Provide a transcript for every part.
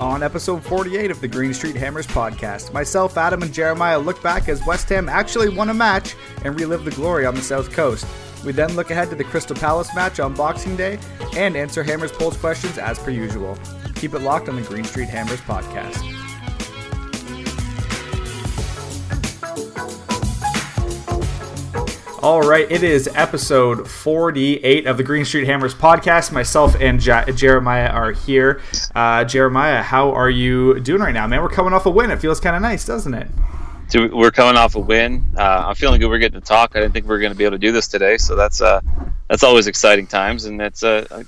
On episode 48 of the Green Street Hammers podcast, myself, Adam, and Jeremiah look back as West Ham actually won a match and relive the glory on the South Coast. We then look ahead to the Crystal Palace match on Boxing Day and answer Hammers polls questions as per usual. Keep it locked on the Green Street Hammers podcast. All right, it is episode 48 of the Green Street Hammers podcast. Myself and Jeremiah are here. Uh, Jeremiah, how are you doing right now, man? We're coming off a win. It feels kind of nice, doesn't it? We're coming off a win. Uh, I'm feeling good. We're getting to talk. I didn't think we were going to be able to do this today, so that's uh, that's always exciting times, and it's uh,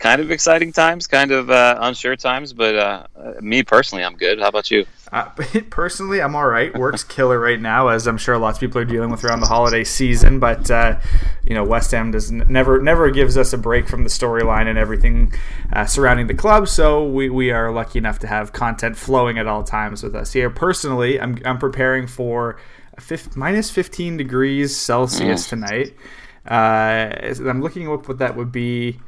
kind of exciting times, kind of uh, unsure times. But uh, me personally, I'm good. How about you? Uh, personally, I'm all right. Work's killer right now, as I'm sure lots of people are dealing with around the holiday season. But uh, you know, West Ham does n- never never gives us a break from the storyline and everything uh, surrounding the club. So we, we are lucky enough to have content flowing at all times with us here. Personally, I'm I'm preparing for fif- minus 15 degrees Celsius Mm. tonight. Uh, I'm looking up what that would be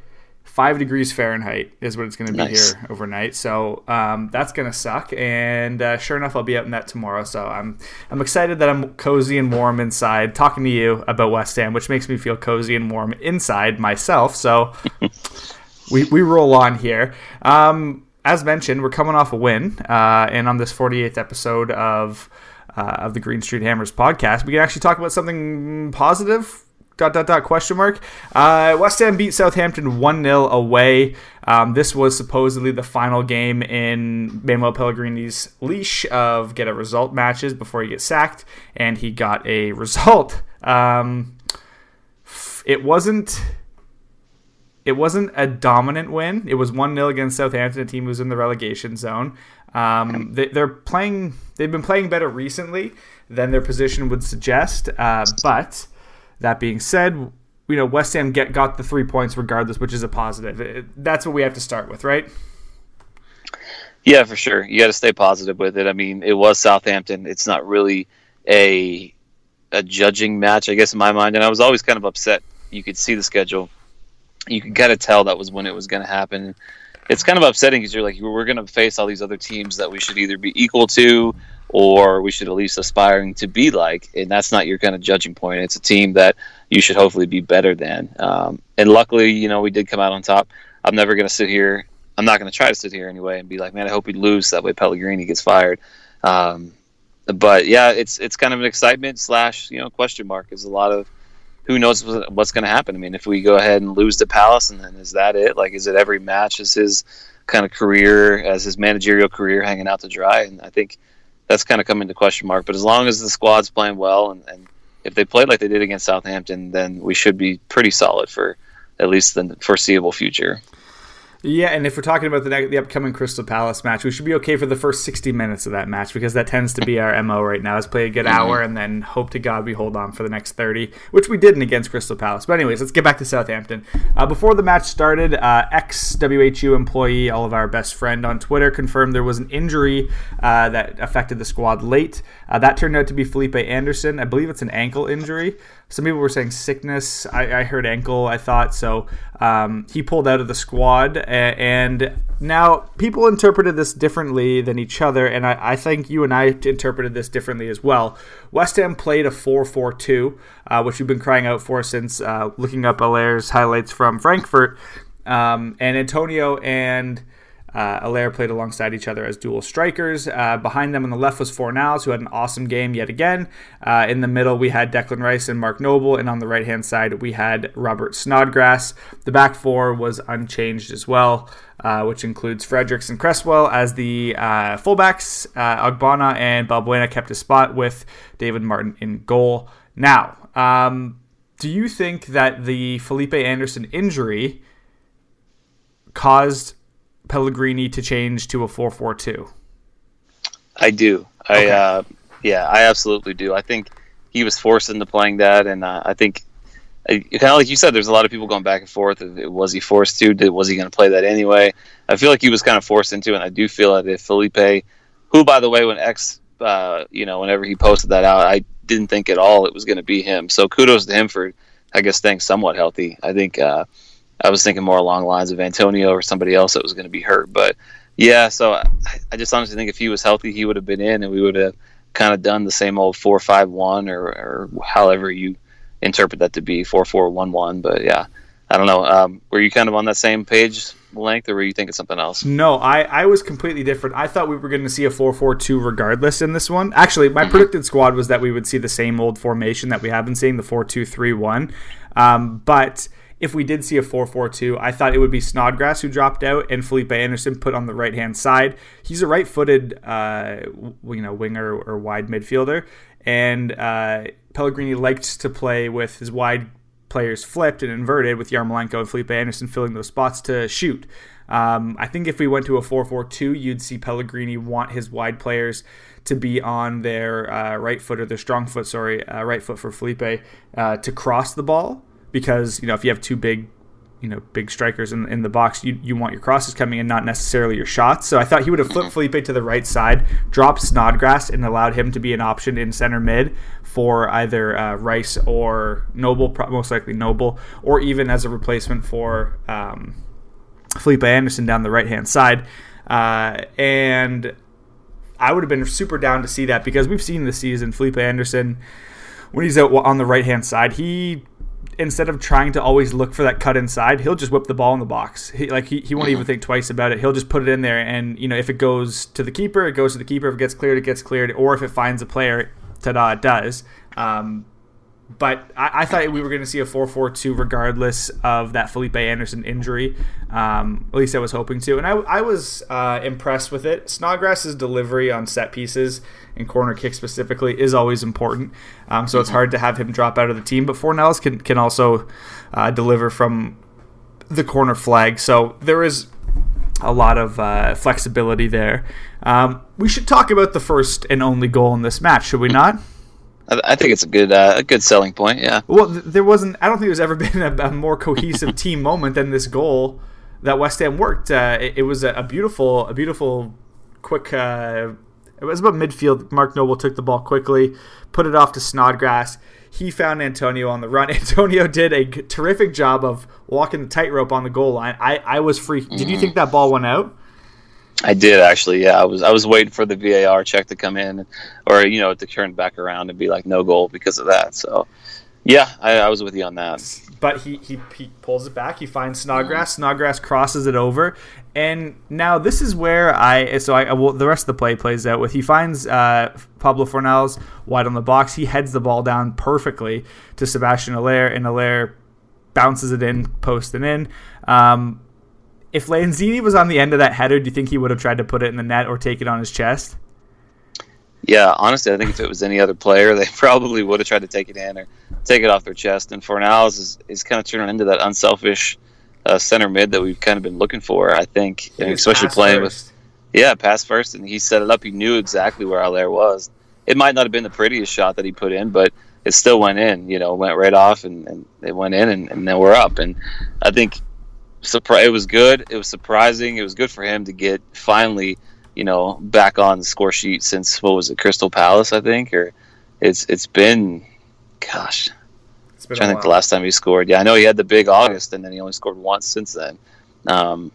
five degrees Fahrenheit is what it's going to be Nice. here overnight. So um, that's going to suck. And uh, sure enough, I'll be out in that tomorrow. So I'm I'm excited that I'm cozy and warm inside, talking to you about West Ham, which makes me feel cozy and warm inside myself. So we we roll on here. Um, as mentioned, we're coming off a win, uh, and on this 48th episode of uh, of the Green Street Hammers podcast, we can actually talk about something positive. Dot dot dot question mark. Uh, West Ham beat Southampton one 0 away. Um, this was supposedly the final game in Manuel Pellegrini's leash of get a result matches before he gets sacked, and he got a result. Um, it wasn't it wasn't a dominant win. It was 1 0 against Southampton, a team who's in the relegation zone. Um, they, they're playing, they've been playing better recently than their position would suggest. Uh, but that being said, you know, West Ham get, got the three points regardless, which is a positive. It- that's what we have to start with, right? Yeah, for sure. You got to stay positive with it. I mean, it was Southampton. It's not really a a judging match, I guess, in my mind. And I was always kind of upset. You could see the schedule. You could kind of tell that was when it was going to happen. It's kind of upsetting because you're like, we're going to face all these other teams that we should either be equal to or we should at least aspiring to be like. And that's not your kind of judging point. It's a team that you should hopefully be better than. Um, and luckily, you know, we did come out on top. I'm never going to sit here. I'm not going to try to sit here anyway and be like, man, I hope we lose. That way Pellegrini gets fired. Um, but yeah, it's it's kind of an excitement slash you know question mark. Is a lot of who knows what's going to happen. I mean, if we go ahead and lose to Palace, and then is that it? Like, is it every match? Is his kind of career as his managerial career hanging out to dry? And I think that's kind of coming to question mark. But as long as the squad's playing well, and, and if they played like they did against Southampton, then we should be pretty solid for at least the foreseeable future. Yeah, and if we're talking about the the upcoming Crystal Palace match, we should be okay for the first 60 minutes of that match because that tends to be our MO right now is play a good hour and then hope to God we hold on for the next 30, which we didn't against Crystal Palace. But anyways, let's get back to Southampton. Uh, before the match started, uh, ex-WHU employee, all of our best friend on Twitter, confirmed there was an injury uh, that affected the squad late. Uh, that turned out to be Felipe Anderson. I believe it's an ankle injury. Some people were saying sickness. I, I heard ankle. I thought so. Um, he pulled out of the squad, and now people interpreted this differently than each other, and I, I think you and I interpreted this differently as well. West Ham played a 4-4-2, uh, which we've been crying out for since uh, looking up Haller's highlights from Frankfurt, um, and Antonio and Uh, played alongside each other as dual strikers. Uh, behind them on the left was Fornals, who had an awesome game yet again. Uh, in the middle, we had Declan Rice and Mark Noble, and on the right hand side, we had Robert Snodgrass. The back four was unchanged as well, uh, which includes Fredericks and Cresswell as the uh, fullbacks. Uh, and Balbuena kept a spot with David Martin in goal. Now, um, do you think that the Felipe Anderson injury caused Pellegrini to change to a 4-4-2? I do. I uh, yeah, I absolutely do. I think he was forced into playing that, and uh, I think kind of like you said, there's a lot of people going back and forth. Was he forced to? Did, was he going to play that anyway? I feel like he was kind of forced into it. And I do feel that if Felipe, who by the way, when X, uh, you know, whenever he posted that out, I didn't think at all it was going to be him. So kudos to him for, I guess, staying somewhat healthy. I think uh, I was thinking more along the lines of Antonio or somebody else that was going to be hurt. But yeah, so I, I, just honestly think if he was healthy, he would have been in, and we would have kind of done the same old four five one or or however you interpret that to be four four one one. But yeah, I don't know. Um, were you kind of on that same page length, or were you thinking something else? No, I, I was completely different. I thought we were going to see a 4 4 2 regardless in this one. Actually, my mm-hmm. predicted squad was that we would see the same old formation that we have been seeing, the 4 2 3 1. Um, but if we did see a 4-4-2, I thought it would be Snodgrass who dropped out and Felipe Anderson put on the right hand side. He's a right-footed, uh, you know, winger or wide midfielder, and uh, Pellegrini liked to play with his wide players flipped and inverted, with Yarmolenko and Felipe Anderson filling those spots to shoot. Um, I think if we went to a 4-4-2, you'd see Pellegrini want his wide players to be on their uh, right foot or their strong foot, sorry, uh, right foot for Felipe uh, to cross the ball because you know if you have two big you know big strikers in, in the box you, you want your crosses coming in not necessarily your shots so i thought he would have flipped mm-hmm. felipe to the right side dropped snodgrass and allowed him to be an option in center mid for either uh, rice or noble most likely noble or even as a replacement for um, felipe anderson down the right hand side uh, and i would have been super down to see that because we've seen this season felipe anderson when he's out on the right hand side he instead of trying to always look for that cut inside, he'll just whip the ball in the box. He, like he, he won't even mm-hmm. think twice about it. He'll just put it in there, and you know if it goes to the keeper, it goes to the keeper. If it gets cleared, it gets cleared. Or if it finds a player, ta-da, it does. Um, but I, I, thought we were going to see a 4-4-2 regardless of that Felipe Anderson injury. Um, at least I was hoping to, and I, I was uh, impressed with it. Snodgrass's delivery on set pieces and corner kicks specifically is always important. Um, so it's hard to have him drop out of the team. But Fornals can can also uh, deliver from the corner flag. So there is a lot of uh, flexibility there. Um, we should talk about the first and only goal in this match, should we not? I think it's a good uh, a good selling point. Yeah. Well, there wasn't. I don't think there's ever been a, a more cohesive team moment than this goal that West Ham worked. Uh, it, it, was a, a, beautiful, a beautiful, quick. Uh, it was about midfield. Mark Noble took the ball quickly, put it off to Snodgrass. He found Antonio on the run. Antonio did a terrific job of walking the tightrope on the goal line. I, I was free. Did you mm-hmm. think that ball went out? I did actually. Yeah, I was I was waiting for the VAR check to come in, or you know to turn back around and be like no goal because of that. So, yeah, I, I was with you on that. But he, he he pulls it back. He finds Snodgrass. Snodgrass crosses it over, and now this is where I so I well, the rest of the play plays out with he finds uh, Pablo Fornals wide on the box. He heads the ball down perfectly to Sebastian Haller, and Haller bounces it in, post and in. Um, if Lanzini was on the end of that header, do you think he would have tried to put it in the net or take it on his chest? Yeah, honestly, I think if it was any other player, they probably would have tried to take it in or take it off their chest. And Fornals is, is kind of turning into that unselfish uh, center mid that we've kind of been looking for. I think, and especially playing first. with yeah, pass first, and he set it up. He knew exactly where Haller was. It might not have been the prettiest shot that he put in, but it still went in. You know, went right off, and, and it went in, and, and then we're up. And I think surpri- it was good. It was surprising. It was good for him to get finally, you know, back on the score sheet since what was it, Crystal Palace, I think, or it's it's been, gosh, it's been trying to think the last time he scored. Yeah, I know he had the big August, and then he only scored once since then. Um,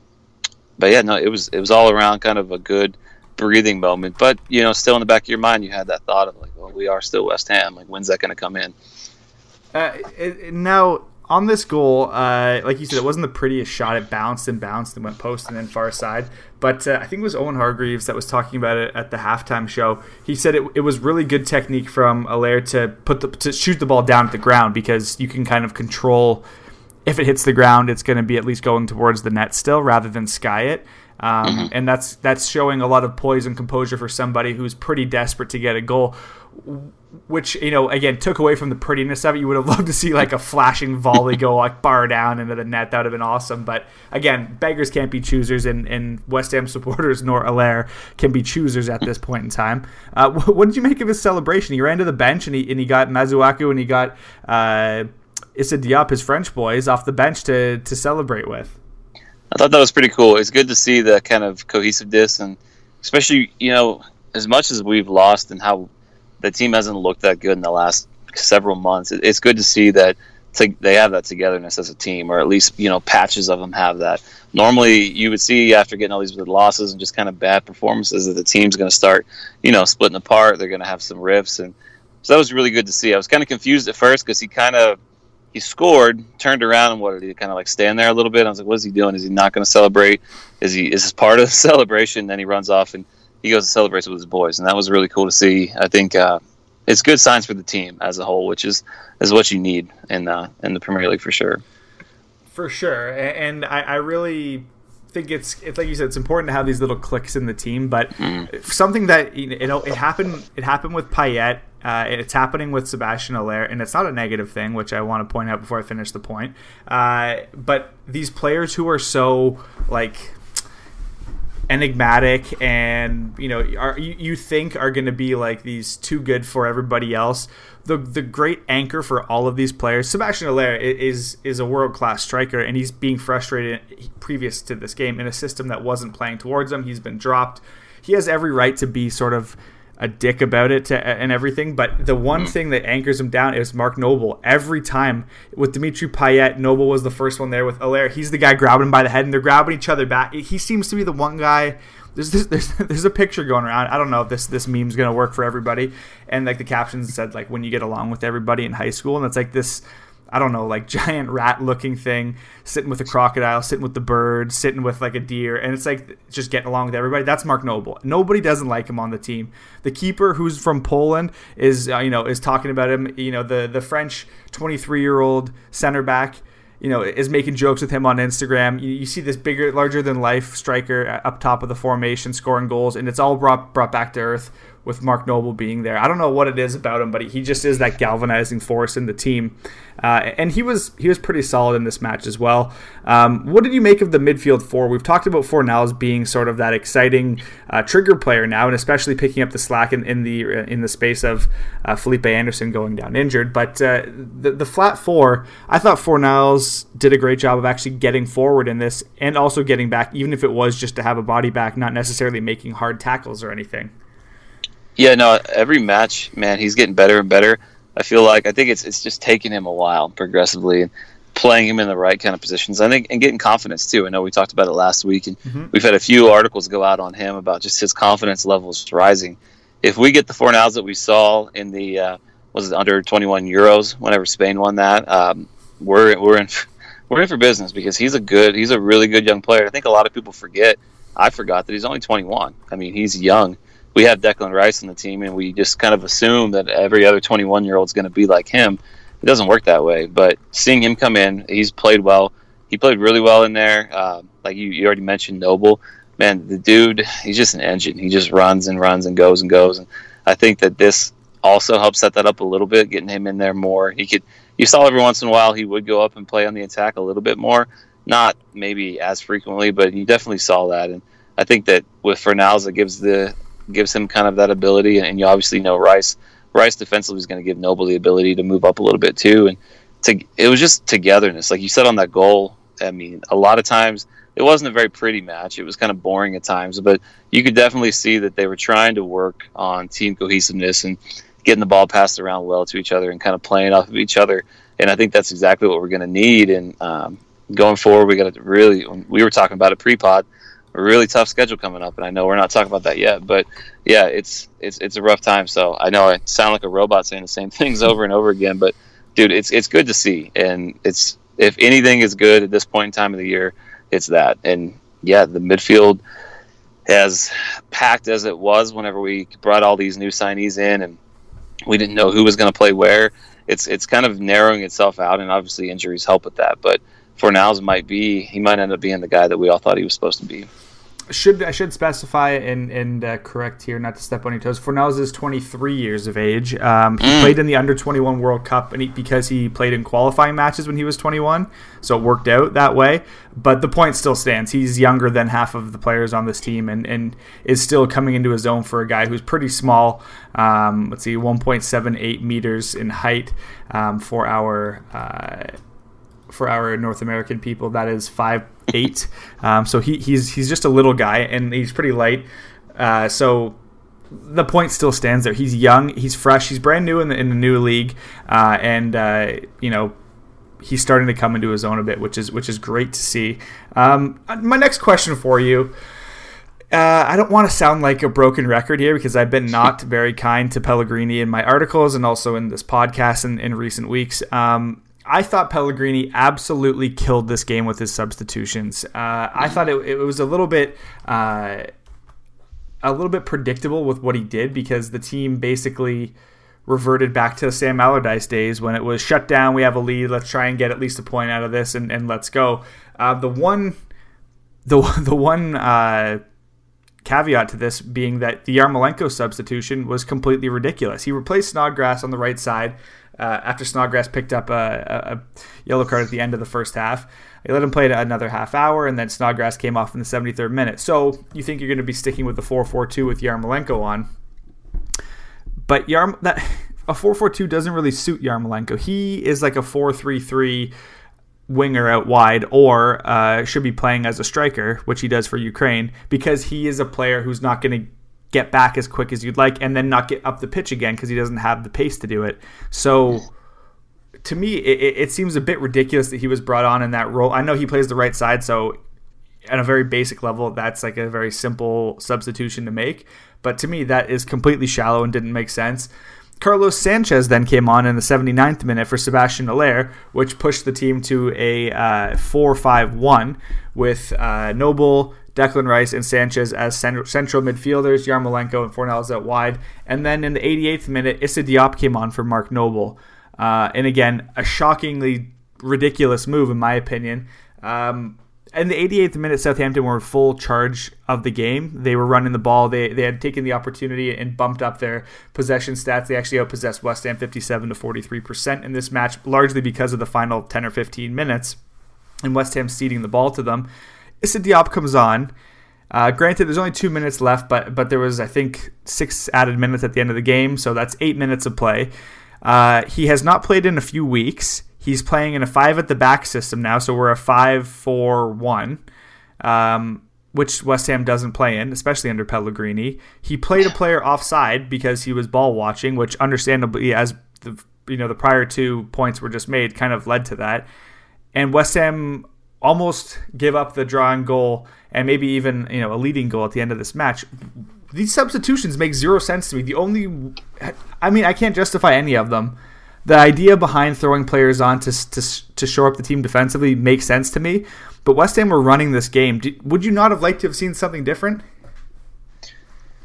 but yeah, no, it was it was all around kind of a good breathing moment. But you know, still in the back of your mind, you had that thought of like, well, we are still West Ham. Like, when's that going to come in? Uh, it, now on this goal, uh, like you said, it wasn't the prettiest shot. It bounced and bounced and went post and then far side. But uh, I think it was Owen Hargreaves that was talking about it at the halftime show. He said it, it was really good technique from Haller to put the to shoot the ball down at the ground because you can kind of control if it hits the ground, it's going to be at least going towards the net still rather than sky it. Um, mm-hmm. And that's that's showing a lot of poise and composure for somebody who's pretty desperate to get a goal which you know again took away from the prettiness of it. You would have loved to see like a flashing volley go like bar down into the net. That would have been awesome. But again, beggars can't be choosers, and, and West Ham supporters nor Haller can be choosers at this point in time. Uh, what did you make of his celebration? He ran to the bench and he and he got Masuaku and he got uh, Issa Diop, his French boys, off the bench to to celebrate with. I thought that was pretty cool. It's good to see the kind of cohesiveness and especially you know as much as we've lost and how the team hasn't looked that good in the last several months. It's good to see that to, they have that togetherness as a team, or at least you know patches of them have that. Normally, you would see after getting all these losses and just kind of bad performances that the team's going to start, you know, splitting apart. They're going to have some rifts, and so that was really good to see. I was kind of confused at first because he kind of he scored, turned around, and what did he kind of like stand there a little bit? I was like, what is he doing? Is he not going to celebrate? Is he is this part of the celebration? Then he runs off and he goes and celebrates with his boys, and that was really cool to see. I think uh, it's good signs for the team as a whole, which is is what you need in uh, in the Premier League for sure. For sure, and I, I really think it's it's like you said, it's important to have these little clicks in the team. But mm. something that you know it happened it happened with Payet. Uh, it's happening with Sebastian Haller, and it's not a negative thing, which I want to point out before I finish the point. Uh, but these players who are so like enigmatic and you know are you, you think are going to be like these too good for everybody else the the great anchor for all of these players Sebastian Haller is is a world class striker and he's being frustrated previous to this game in a system that wasn't playing towards him he's been dropped he has every right to be sort of a dick about it to, and everything. But the one mm. thing that anchors him down is Mark Noble. Every time with Dimitri Payet, Noble was the first one there with Haller. He's the guy grabbing him by the head, and they're grabbing each other back. He seems to be the one guy. There's this, there's there's a picture going around. I don't know if this this meme's gonna work for everybody. And like the captions said, like when you get along with everybody in high school, and it's like this I don't know, like giant rat looking thing, sitting with a crocodile, sitting with the bird, sitting with like a deer, and it's like just getting along with everybody. That's Mark Noble. Nobody doesn't like him on the team. The keeper, who's from Poland, is uh, you know is talking about him. You know the the French 23 year old center back. You know, is making jokes with him on Instagram. You, you see this bigger, larger than life striker up top of the formation scoring goals, and it's all brought brought back to earth with Mark Noble being there. I don't know what it is about him, but he just is that galvanizing force in the team. Uh, and he was he was pretty solid in this match as well. Um, what did you make of the midfield four? We've talked about Fornals being sort of that exciting uh, trigger player now, and especially picking up the slack in, in the uh, in the space of uh, Felipe Anderson going down injured. But uh, the the flat four, I thought Fornals did a great job of actually getting forward in this, and also getting back, even if it was just to have a body back, not necessarily making hard tackles or anything. Yeah, no, every match, man, he's getting better and better. I feel like I think it's it's just taking him a while progressively and playing him in the right kind of positions. I think and getting confidence too. I know we talked about it last week, and mm-hmm. we've had a few articles go out on him about just his confidence levels rising. If we get the Fornals that we saw in the uh, was it under 21 Euros whenever Spain won that, um, we're we're in we're in for business because he's a good he's a really good young player. I think a lot of people forget. I forgot that he's only 21. I mean, he's young we have Declan Rice on the team, and we just kind of assume that every other 21 year old is going to be like him. It doesn't work that way. But seeing him come in, he's played well. He played really well in there. Uh, like you, you already mentioned, Noble. Man, the dude, he's just an engine. He just runs and runs and goes and goes. And I think that this also helps set that up a little bit, getting him in there more. He could. You saw every once in a while he would go up and play on the attack a little bit more. Not maybe as frequently, but you definitely saw that. And I think that with Fornals, it gives the gives him kind of that ability. And, you obviously know Rice. Rice defensively is going to give Noble the ability to move up a little bit too. And to, it was just togetherness, like you said on that goal. I mean, a lot of times it wasn't a very pretty match. It was kind of boring at times, but you could definitely see that they were trying to work on team cohesiveness and getting the ball passed around well to each other and kind of playing off of each other. And I think that's exactly what we're going to need. And um, going forward, we got to really. We were talking about a pre-pod a really tough schedule coming up, and I know we're not talking about that yet. But yeah, it's it's it's a rough time. So I know I sound like a robot saying the same things over and over again, but dude, it's it's good to see, and it's if anything is good at this point in time of the year, it's that. And yeah, the midfield as packed as it was whenever we brought all these new signees in and we didn't know who was going to play where. It's it's kind of narrowing itself out, and obviously injuries help with that. But For Fornals might be he might end up being the guy that we all thought he was supposed to be should I should specify and and uh, correct here, not to step on your toes. Fornals is 23 years of age. Um, he mm. played in the under 21 World Cup, and he, because he played in qualifying matches when he was 21, so it worked out that way. But the point still stands. He's younger than half of the players on this team, and and is still coming into his own for a guy who's pretty small. Um, let's see, 1.78 meters in height um, for our. Uh, for our North American people, that is five eight. Um, so he, he's he's just a little guy and he's pretty light. Uh, so the point still stands there. He's young, he's fresh, he's brand new in the in the new league, uh, and uh, you know he's starting to come into his own a bit, which is which is great to see. Um, my next question for you. Uh, I don't want to sound like a broken record here because I've been not very kind to Pellegrini in my articles and also in this podcast in, in recent weeks. Um, I thought Pellegrini absolutely killed this game with his substitutions. Uh, I thought it, it, was a little bit. Uh, a little bit predictable with what he did because the team basically reverted back to Sam Allardyce days when it was shut down. We have a lead. Let's try and get at least a point out of this, and, and let's go. Uh, the one, the the one uh, caveat to this being that the Yarmolenko substitution was completely ridiculous. He replaced Snodgrass on the right side uh, after Snodgrass picked up a, a, yellow card at the end of the first half. They let him play another half hour, and then Snodgrass came off in the 73rd minute. So you think you're going to be sticking with the 4-4-2 with Yarmolenko on, but Yarm that a 4-4-2 doesn't really suit Yarmolenko. He is like a 4-3-3 winger out wide, or uh, should be playing as a striker, which he does for Ukraine, because he is a player who's not going to get back as quick as you'd like and then not get up the pitch again because he doesn't have the pace to do it. So to me, it, it, seems a bit ridiculous that he was brought on in that role. I know he plays the right side, so at a very basic level, that's like a very simple substitution to make. But to me, that is completely shallow and didn't make sense. Carlos Sanchez then came on in the 79th minute for Sebastian Haller, which pushed the team to a uh, 4 5 1 with uh, Noble, Declan Rice and Sanchez as central midfielders, Yarmolenko and Fornals out wide. And then in the 88th minute, Issa Diop came on for Mark Noble. Uh, and again, a shockingly ridiculous move, in my opinion. Um, in the 88th minute, Southampton were full charge of the game. They were running the ball. They, they had taken the opportunity and bumped up their possession stats. They actually outpossessed West Ham 57 to 43% in this match, largely because of the final 10 or 15 minutes and West Ham ceding the ball to them. Issa Diop comes on. Uh, granted, there's only two minutes left, but but there was I think six added minutes at the end of the game, so that's eight minutes of play. Uh, he has not played in a few weeks. He's playing in a five at the back system now, so we're a five-four-one, um, which West Ham doesn't play in, especially under Pellegrini. He played a player offside because he was ball watching, which understandably, as the you know the prior two points were just made, kind of led to that. And West Ham almost give up the drawing goal and maybe even you know a leading goal at the end of this match. These substitutions make zero sense to me. The only, I mean, I can't justify any of them. The idea behind throwing players on to to, to shore up the team defensively makes sense to me. But West Ham were running this game. Would you not have liked to have seen something different?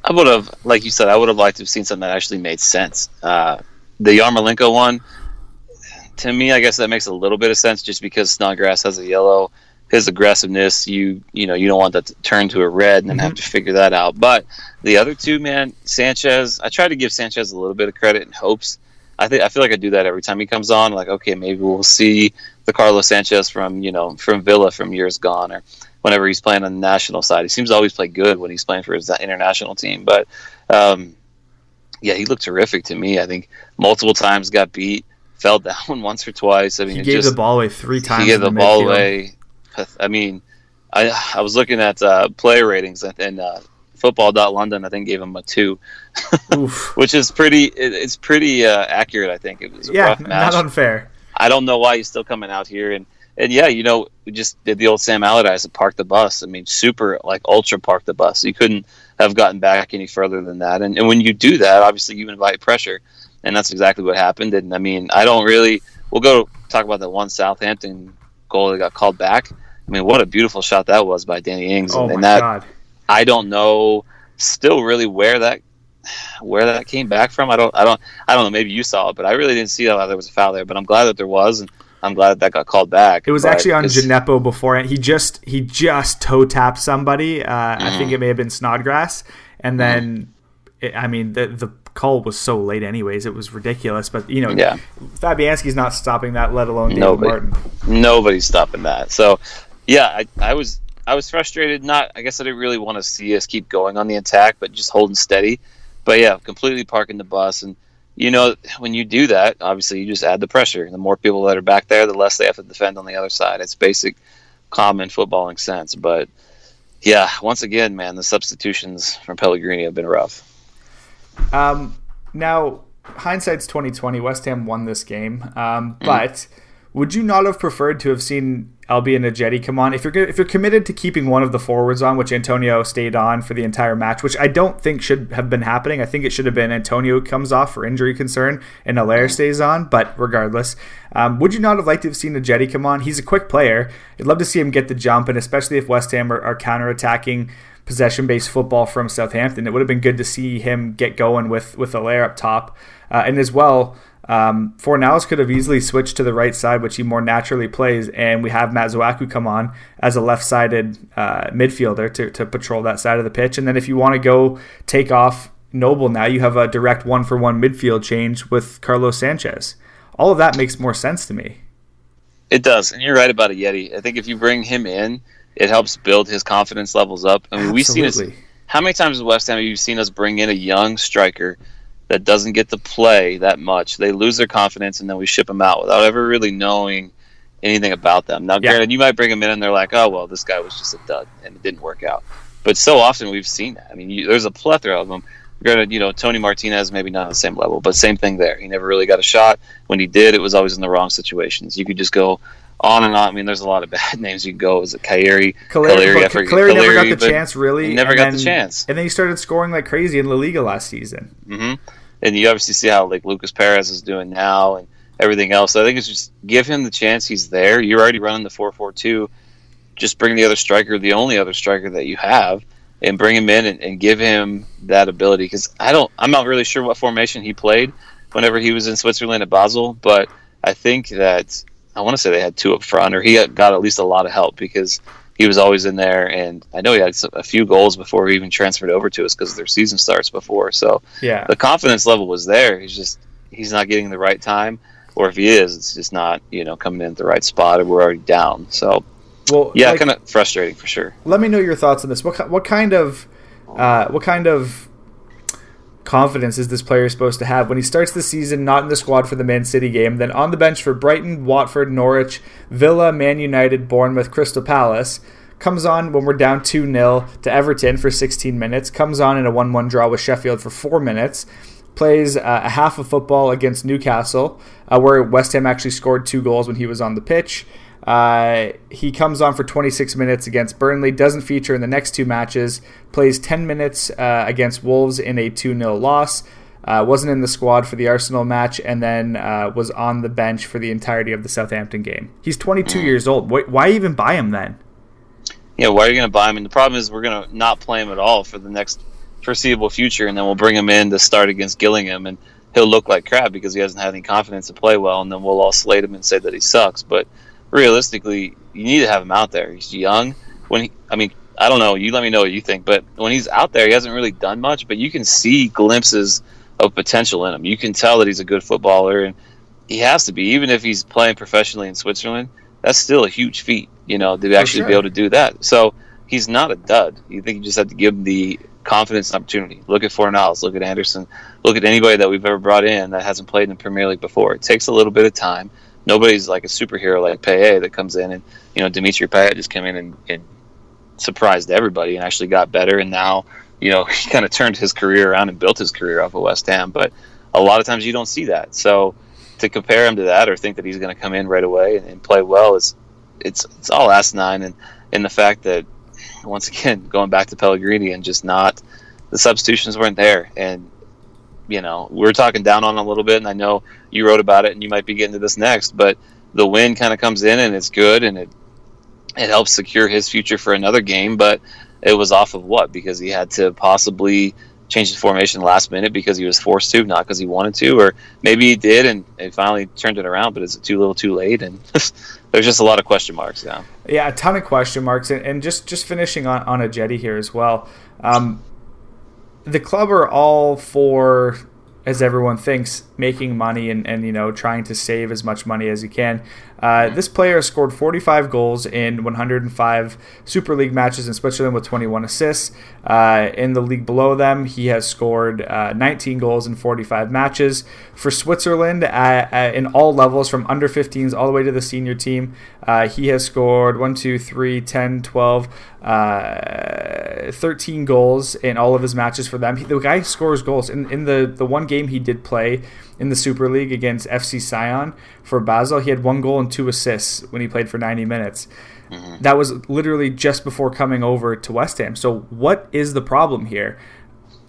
I would have, like you said, I would have liked to have seen something that actually made sense. Uh, the Yarmolenko one, to me, I guess that makes a little bit of sense just because Snodgrass has a yellow. His aggressiveness, you you know, you don't want that to turn to a red and then mm-hmm. have to figure that out. But the other two, man, Sanchez, I try to give Sanchez a little bit of credit and hopes. I think I feel like I do that every time he comes on. Like, okay, maybe we'll see the Carlos Sanchez from you know from Villa from years gone, or whenever he's playing on the national side. He seems to always play good when he's playing for his international team. But um, yeah, he looked terrific to me. I think multiple times got beat fell down once or twice. I mean, he gave just, the ball away three times. He gave the, the ball away. I mean, I I was looking at uh, player ratings and uh, Football.London I think gave him a two, which is pretty. It, it's pretty uh, accurate. I think it was a yeah, rough match. not unfair. I don't know why he's still coming out here and and yeah, you know, we just did the old Sam Allardyce and parked the bus. I mean, super like ultra parked the bus. You couldn't have gotten back any further than that. And and when you do that, obviously you invite pressure and that's exactly what happened. And I mean, I don't really we'll go talk about that one Southampton goal that got called back. I mean, what a beautiful shot that was by Danny Ings, Oh and, my and that god. I don't know still really where that where that came back from. I don't I don't I don't know. Maybe you saw it, but I really didn't see that there was a foul there. But I'm glad that there was, and I'm glad that that got called back. It was actually on Djenepo beforehand. He just he just toe tapped somebody. Uh, I Mm-hmm. think it may have been Snodgrass, and then it, I mean the the call was so late. Anyways, it was ridiculous. But you know, Yeah. Fabianski's not stopping that, let alone David Nobody. Martin. nobody's stopping that. So, yeah, I, I was I was frustrated. Not I guess I didn't really want to see us keep going on the attack, but just holding steady. But yeah, completely parking the bus, and you know when you do that, obviously you just add the pressure. The more people that are back there, the less they have to defend on the other side. It's basic, common footballing sense. But yeah, once again, man, the substitutions from Pellegrini have been rough. Um, now, hindsight's twenty twenty. West Ham won this game, um, but would you not have preferred to have seen Albian and Ajeti come on? If you're if you're committed to keeping one of the forwards on, which Antonio stayed on for the entire match, which I don't think should have been happening. I think it should have been Antonio comes off for injury concern and Haller stays on. But regardless, um, would you not have liked to have seen Ajeti come on? He's a quick player. I'd love to see him get the jump, and especially if West Ham are, are counter attacking possession based football from Southampton. It would have been good to see him get going with with Haller up top, uh, and as well. Um, Fornals could have easily switched to the right side, which he more naturally plays, and we have Masuaku come on as a left-sided uh, midfielder to, to patrol that side of the pitch. And then if you want to go take off Noble now, you have a direct one-for-one midfield change with Carlos Sanchez. All of that makes more sense to me. It does, and you're right about Ajeti. I think if you bring him in, it helps build his confidence levels up. I mean, we've seen us. How many times in West Ham have you seen us bring in a young striker that doesn't get to play that much? They lose their confidence, and then we ship them out without ever really knowing anything about them. Now, Yeah. granted, you might bring them in, and they're like, "Oh, well, this guy was just a dud, and it didn't work out." But so often we've seen that. I mean, you, there's a plethora of them. Granted, you know, Tony Martinez maybe not on the same level, but same thing there. He never really got a shot. When he did, it was always in the wrong situations. You could just go on and on. I mean, there's a lot of bad names you can go. Is it Kairi? Calleri, I but Calleri never got the chance, really. he never got the chance. And then he started scoring like crazy in La Liga last season. hmm And you obviously see how like Lucas Perez is doing now and everything else. So I think it's just give him the chance. He's there. You're already running the four four two. Just bring the other striker, the only other striker that you have, and bring him in and, and give him that ability. Because I don't, I'm not really sure what formation he played whenever he was in Switzerland at Basel, but I think that I want to say they had two up front, or he got- at least a lot of help because he was always in there. And I know he had a few goals before he even transferred over to us because their season starts before. So Yeah. the confidence level was there. He's just he's not getting the right time, or if he is, it's just not you know coming in at the right spot, or we're already down. So Well, yeah, like- kind of frustrating for sure. let me know your thoughts on this. What what kind of uh, what kind of confidence is this player supposed to have when he starts the season not in the squad for the Man City game, then on the bench for Brighton, Watford, Norwich, Villa, Man United, Bournemouth, Crystal Palace? Comes on when we're down 2 0 to Everton for 16 minutes. Comes on in a 1 1 draw with Sheffield for 4 minutes. Plays uh, a half of football against Newcastle, uh, where West Ham actually scored two goals when he was on the pitch. Uh, he comes on for 26 minutes against Burnley, doesn't feature in the next two matches, plays 10 minutes uh, against Wolves in a 2 0 loss, uh, wasn't in the squad for the Arsenal match, and then uh, was on the bench for the entirety of the Southampton game. He's 22 years old. Why, why even buy him then? Yeah, why are you going to buy him? And the problem is we're going to not play him at all for the next foreseeable future, and then we'll bring him in to start against Gillingham, and he'll look like crap because he hasn't had any confidence to play well, and then we'll all slate him and say that he sucks. But realistically, you need to have him out there. He's young. When he, I mean, I don't know. You let me know what you think. But when he's out there, he hasn't really done much. But you can see glimpses of potential in him. You can tell that he's a good footballer, and he has to be. Even if he's playing professionally in Switzerland, that's still a huge feat. You know, to actually sure. be able to do that. So he's not a dud. You think you just have to give him the confidence and opportunity. Look at Fornals. Look at Anderson. Look at anybody that we've ever brought in that hasn't played in the Premier League before. It takes a little bit of time. Nobody's like a superhero like Payet that comes in and you know Dimitri Payet just came in and, and surprised everybody and actually got better and now you know he kind of turned his career around and built his career off of West Ham. But a lot of times you don't see that. So to compare him to that or think that he's going to come in right away and, and play well is it's it's all asinine and and the fact that once again going back to Pellegrini and just not the substitutions weren't there and you know, we're talking down on a little bit, and I know you wrote about it, and you might be getting to this next, but the win kind of comes in and it's good, and it it helps secure his future for another game, but it was off of what because he had to possibly change his formation last minute because he was forced to, not because he wanted to, or maybe he did and it finally turned it around, but is it too little, too late? And there's just a lot of question marks now. Yeah, a ton of question marks, and, and just just finishing on on jetty here as well. Um, the club are all for as everyone thinks, making money and, and you know trying to save as much money as you can. Uh, this player scored 45 goals in 105 Super League matches in Switzerland with 21 assists. Uh, in the league below them, he has scored uh, 19 goals in 45 matches. For Switzerland, in all levels, from under 15s all the way to the senior team, uh, he has scored 1, 2, 3, 10, 12, uh, 13 goals in all of his matches for them. He, the guy scores goals. In, in the, the one game he did play, in the Super League against FC Sion for Basel. He had one goal and two assists when he played for 90 minutes. Mm-hmm. That was literally just before coming over to West Ham. So, what is the problem here?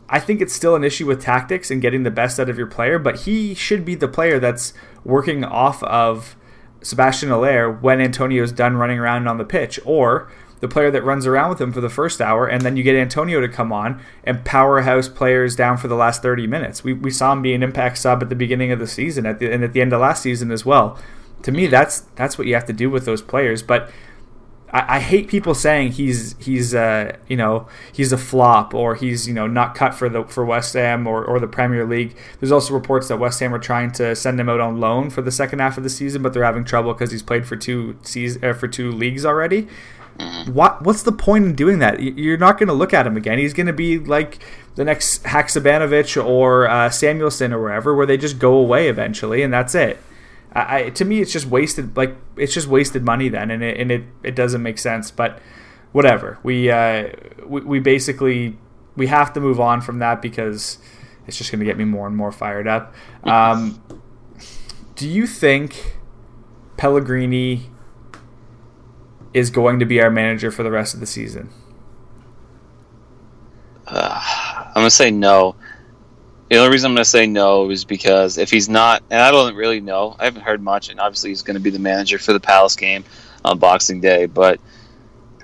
I think it's still an issue with tactics and getting the best out of your player, but he should be the player that's working off of Sebastian Haller when Antonio's done running around on the pitch, or the player that runs around with him for the first hour, and then you get Antonio to come on and powerhouse players down for the last 30 minutes. We, we saw him be an impact sub at the beginning of the season at the, and at the end of last season as well. To me, that's that's what you have to do with those players. But I, I hate people saying he's he's uh, you know he's a flop or he's you know not cut for the for West Ham or, or the Premier League. There's also reports that West Ham are trying to send him out on loan for the second half of the season, but they're having trouble because he's played for two uh, for two leagues already. What what's the point in doing that? You're not going to look at him again. He's going to be like the next Haksabanovic or uh, Samuelsen or wherever, where they just go away eventually, and that's it. I, to me, it's just wasted. Like it's just wasted money then, and it and it, it doesn't make sense. But whatever. We uh, we, we basically we have to move on from that because it's just going to get me more and more fired up. Um, do you think Pellegrini is going to be our manager for the rest of the season? Uh, I'm gonna say no. The only reason I'm gonna say no is because if he's not, and I don't really know, I haven't heard much, and obviously he's gonna be the manager for the Palace game on Boxing Day, but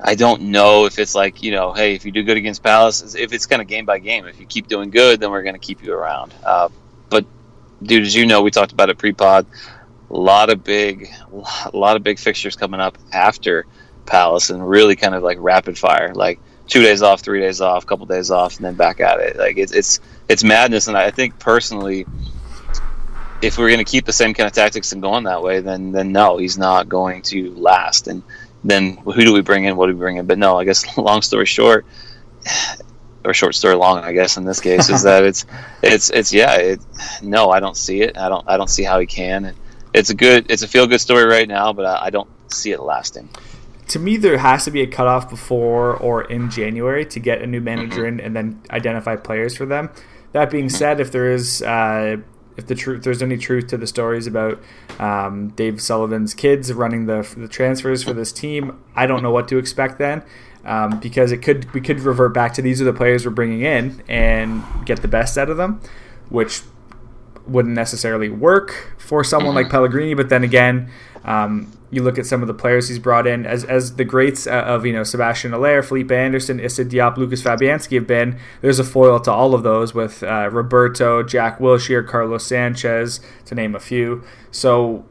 I don't know if it's like you know, hey, if you do good against Palace, if it's kind of game by game. If you keep doing good, then we're gonna keep you around. Uh, but dude, as you know, we talked about it pre-pod. A lot of big, a lot of big fixtures coming up after Palace and really kind of like rapid fire, like two days off, three days off, couple days off, and then back at it. Like it's it's it's madness. And I think personally, if we're going to keep the same kind of tactics and going that way, then then no, he's not going to last. And then who do we bring in? What do we bring in? But no, I guess long story short, or short story long, I guess in this case is that it's it's it's yeah, it, no, I don't see it. I don't I don't see how he can. It's a good, it's a feel good story right now, but I, I don't see it lasting to me, there has to be a cutoff before or in January to get a new manager mm-hmm. in and then identify players for them. That being mm-hmm. said, if there is uh, if the truth there's any truth to the stories about um, Dave Sullivan's kids running the the transfers for this team, I don't know what to expect then. Um, because it could we could revert back to these are the players we're bringing in and get the best out of them, which wouldn't necessarily work for someone mm-hmm. like Pellegrini. But then again, um, you look at some of the players he's brought in as, as the greats uh, of you know Sebastian Haller, Felipe Anderson, Issa Diop, Lucas Fabianski have been. There's a foil to all of those with uh, Roberto, Jack Wilshere, Carlos Sanchez, to name a few. So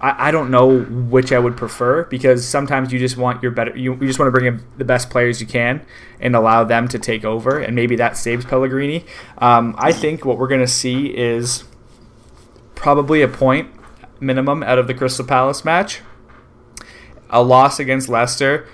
I, I don't know which I would prefer because sometimes you just want your better you, you just want to bring in the best players you can and allow them to take over and maybe that saves Pellegrini. Um, I think what we're going to see is probably a point minimum out of the Crystal Palace match. A loss against Leicester,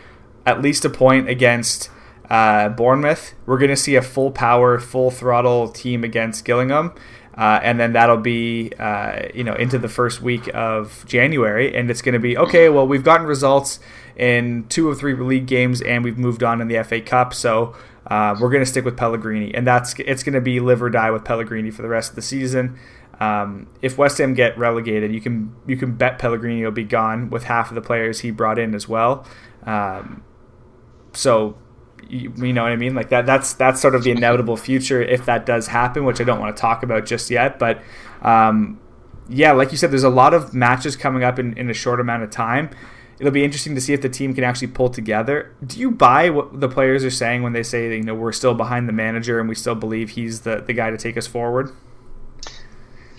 at least a point against uh, Bournemouth. We're going to see a full power, full throttle team against Gillingham. Uh, and then that'll be uh, you know into the first week of January, and it's going to be okay. Well, we've gotten results in two of three league games, and we've moved on in the FA Cup, so uh, we're going to stick with Pellegrini, and that's it's going to be live or die with Pellegrini for the rest of the season. Um, if West Ham get relegated, you can you can bet Pellegrini will be gone with half of the players he brought in as well. Um, so you, you know what I mean? Like that. That's that's sort of the inevitable future if that does happen, which I don't want to talk about just yet. But um, yeah, like you said, there's a lot of matches coming up in, in a short amount of time. It'll be interesting to see if the team can actually pull together. Do you buy what the players are saying when they say, you know, we're still behind the manager and we still believe he's the, the guy to take us forward?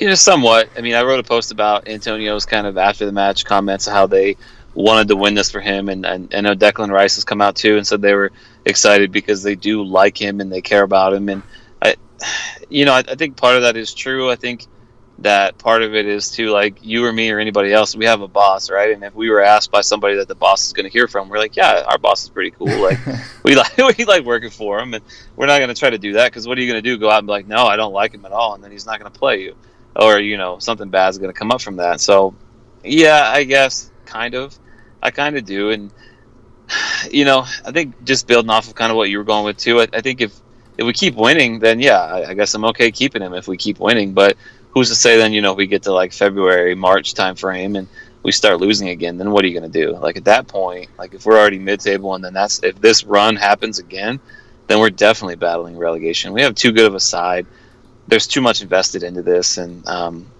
You know, somewhat. I mean, I wrote a post about Antonio's kind of after the match comments how they wanted to win this for him, and, and I know Declan Rice has come out too and said they were excited because they do like him and they care about him, and I, you know, I, I think part of that is true. I think that part of it is to like you or me or anybody else we have a boss right? And if we were asked by somebody that the boss is going to hear from we're like yeah our boss is pretty cool. Like we like we like working for him and we're not going to try to do that because what are you going to do? Go out and be like no i don't like him at all and then he's not going to play you or you know something bad is going to come up from that. So yeah i guess kind of. I kind of do. And you know i think just building off of kind of what you were going with too i, I think if if we keep winning then yeah I, I guess i'm okay keeping him if we keep winning. But who's to say then you know we get to like February March time frame and we start losing again? Then what are you going to do? Like at that point like if we're already mid-table and then that's if this run happens again then we're definitely battling relegation. We have too good of a side there's too much invested into this and um,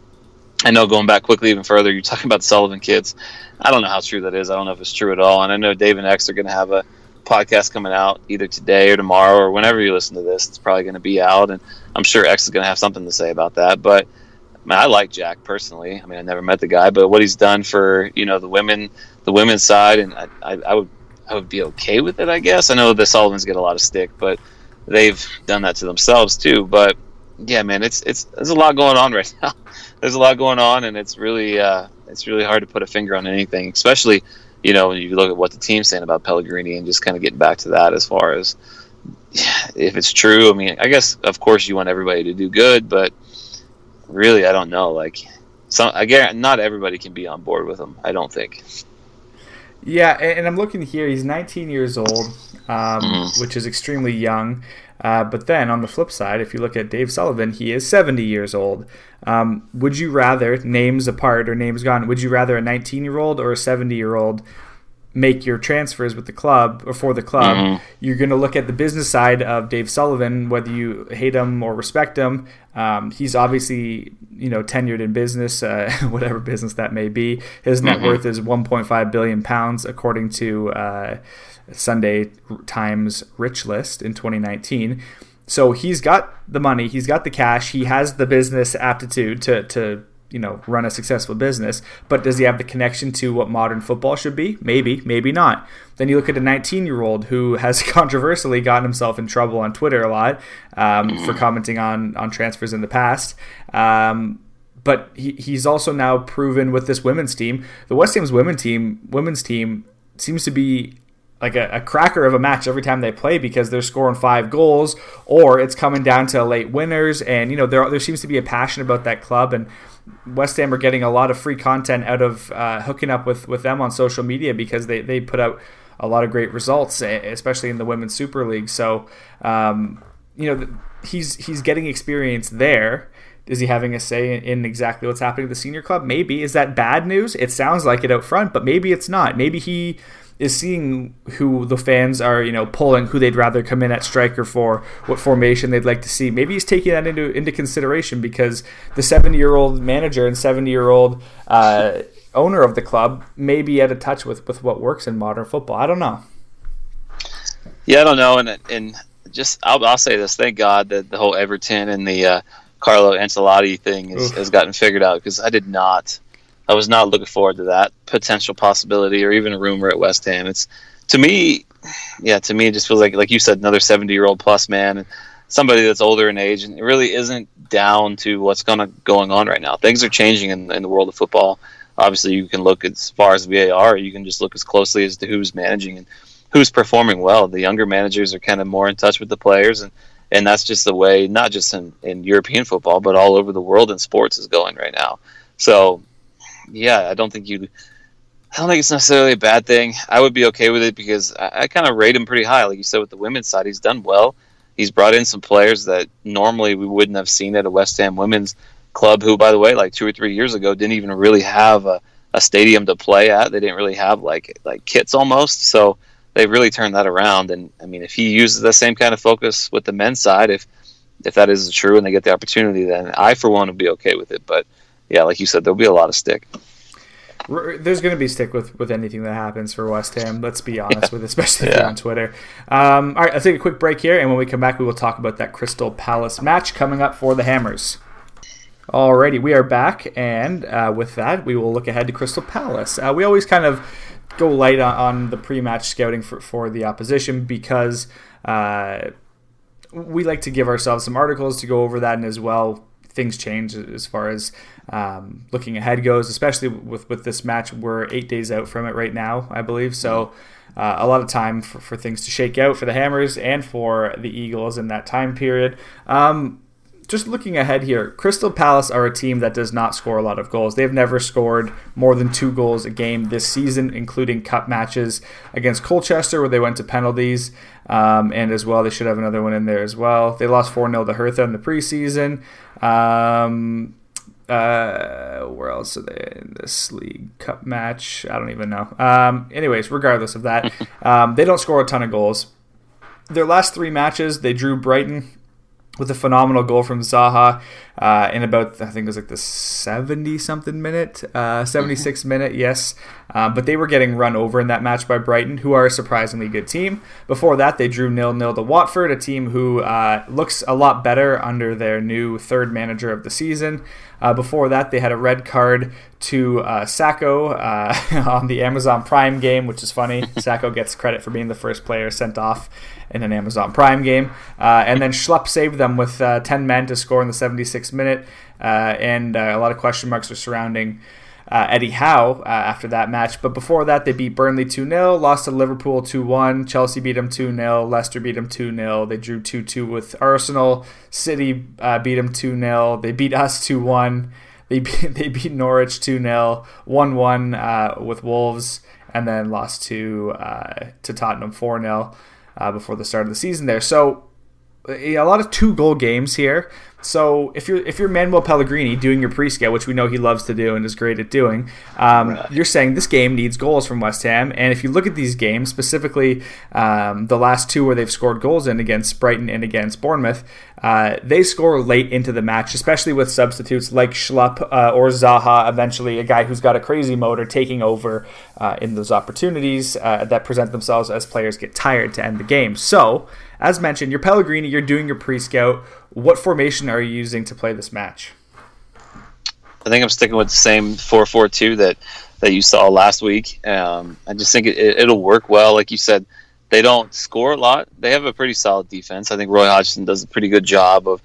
I know going back quickly even further you're talking about the Sullivan kids I don't know how true that is I don't know if it's true at all and I know Dave and X are going to have a podcast coming out either today or tomorrow or whenever you listen to this it's probably going to be out and I'm sure X is going to have something to say about that but I, like Jack personally. I mean, I never met the guy, but what he's done for you know the women, the women's side, and I, I, I would I would be okay with it. I guess I know the Sullivans get a lot of stick, but they've done that to themselves too. But yeah, man, it's it's there's a lot going on right now. there's a lot going on, and it's really uh, it's really hard to put a finger on anything, especially you know when you look at what the team's saying about Pellegrini and just kind of getting back to that as far as if it's true. I mean, I guess of course you want everybody to do good, but really, I don't know. Like, some again, not everybody can be on board with them. I don't think. Yeah, and I'm looking here. He's 19 years old, um, mm. which is extremely young. Uh, but then on the flip side, if you look at Dave Sullivan, he is 70 years old. Um, would you rather, names apart or names gone, would you rather a 19 year old or a 70 year old make your transfers with the club or for the club, mm-hmm. you're going to look at the business side of Dave Sullivan, whether you hate him or respect him. Um, he's obviously, you know, tenured in business, uh, whatever business that may be. His net mm-hmm. worth is 1.5 billion pounds, according to uh, Sunday Times Rich List in 2019. So he's got the money, he's got the cash, he has the business aptitude to to you know run a successful business but does he have the connection to what modern football should be? Maybe maybe not. Then you look at a 19 year old who has controversially gotten himself in trouble on twitter a lot um, for commenting on on transfers in the past. Um, but he, he's also now proven with this women's team. The west ham's women's team women's team seems to be like a, a, cracker of a match every time they play because they're scoring five goals or it's coming down to late winners and you know there there seems to be a passion about that club and West Ham are getting a lot of free content out of uh, hooking up with, with them on social media because they, they put out a lot of great results, especially in the Women's Super League. So, um, you know, he's he's getting experience there. Is he having a say in exactly what's happening at the senior club? Maybe. Is that bad news? It sounds like it out front, but maybe it's not. Maybe he is seeing who the fans are, you know, pulling, who they'd rather come in at striker for, what formation they'd like to see. Maybe he's taking that into into consideration because the 70 year old manager and 70 year old uh, owner of the club may be out of touch with with what works in modern football. I don't know. Yeah, I don't know, and and just I'll, I'll say this: thank God that the whole Everton and the uh, Carlo Ancelotti thing is, has gotten figured out because I did not I was not looking forward to that potential possibility or even a rumor at West Ham. It's to me, yeah, to me it just feels like like you said, another seventy year old plus man somebody that's older in age, and it really isn't down to what's going going on right now. Things are changing in, in the world of football. Obviously, you can look as far as VAR. You can just look as closely as to who's managing and who's performing well. The younger managers are kind of more in touch with the players, and and that's just the way, not just in, in European football, but all over the world in sports is going right now. So yeah, I don't think you. I don't think it's necessarily a bad thing. I would be okay with it because I, I kind of rate him pretty high. Like you said, with the women's side, he's done well. He's brought in some players that normally we wouldn't have seen at a West Ham women's club, who, by the way, like two or three years ago, didn't even really have a, a stadium to play at. They didn't really have like like kits almost. So they really turned that around. And I mean, if he uses the same kind of focus with the men's side, if if that is true and they get the opportunity, then I for one would be okay with it. But yeah, like you said, there'll be a lot of stick. There's going to be stick with, with anything that happens for West Ham. Let's be honest yeah. with, it, especially yeah. on Twitter. Um, all right, let's take a quick break here, and when we come back, we will talk about that Crystal Palace match coming up for the Hammers. Alrighty, we are back, and uh, with that, we will look ahead to Crystal Palace. Uh, we always kind of go light on, on the pre-match scouting for, for the opposition because uh, we like to give ourselves some articles to go over that, and as well, things change as far as um, looking ahead goes, especially with with this match. We're eight days out from it right now, I believe. So. Uh, a lot of time for, for things to shake out for the Hammers and for the Eagles in that time period. Um, just looking ahead here, Crystal Palace are a team that does not score a lot of goals. They've never scored more than two goals a game this season, including cup matches against Colchester, where they went to penalties. Um, and as well, they should have another one in there as well. They lost 4 0 to Hertha in the preseason. Um, uh, where else are they in this league cup match? I don't even know. Um, anyways, regardless of that, um, they don't score a ton of goals. Their last three matches, they drew Brighton with a phenomenal goal from Zaha uh, in about I think it was like the 70 something minute, uh, 76 minute, yes. Uh, but they were getting run over in that match by Brighton, who are a surprisingly good team. Before that, they drew nil nil to Watford, a team who uh, looks a lot better under their new third manager of the season. Uh, before that, they had a red card to uh, uh, on the Amazon Prime game, which is funny. Sakho gets credit for being the first player sent off in an Amazon Prime game. Uh, and then Schlupp saved them with uh, 10 men to score in the 76th minute. Uh, and a lot of question marks are surrounding uh, Eddie Howe uh, after that match. But before that, they beat Burnley 2 0, lost to Liverpool 2 1. Chelsea beat them 2 0. Leicester beat them 2 0. They drew 2 2 with Arsenal. City uh, beat them 2 0. They beat us 2 1. They beat, they beat Norwich 2 0, 1 1 uh, with Wolves, and then lost to, uh, to Tottenham 4 0 uh, before the start of the season there. So a lot of two goal games here. So if you're if you're Manuel Pellegrini doing your pre-scout, which we know he loves to do and is great at doing, um, right. you're saying this game needs goals from West Ham. And if you look at these games, specifically um, the last two where they've scored goals in against Brighton and against Bournemouth, uh, they score late into the match, especially with substitutes like Schlupp uh, or Zaha. Eventually, a guy who's got a crazy motor taking over uh, in those opportunities uh, that present themselves as players get tired to end the game. So as mentioned, you're Pellegrini, you're doing your pre scout. What formation are you using to play this match? I think I'm sticking with the same 4 4 2 that, that you saw last week. Um, I just think it, it'll work well. Like you said, they don't score a lot. They have a pretty solid defense. I think Roy Hodgson does a pretty good job of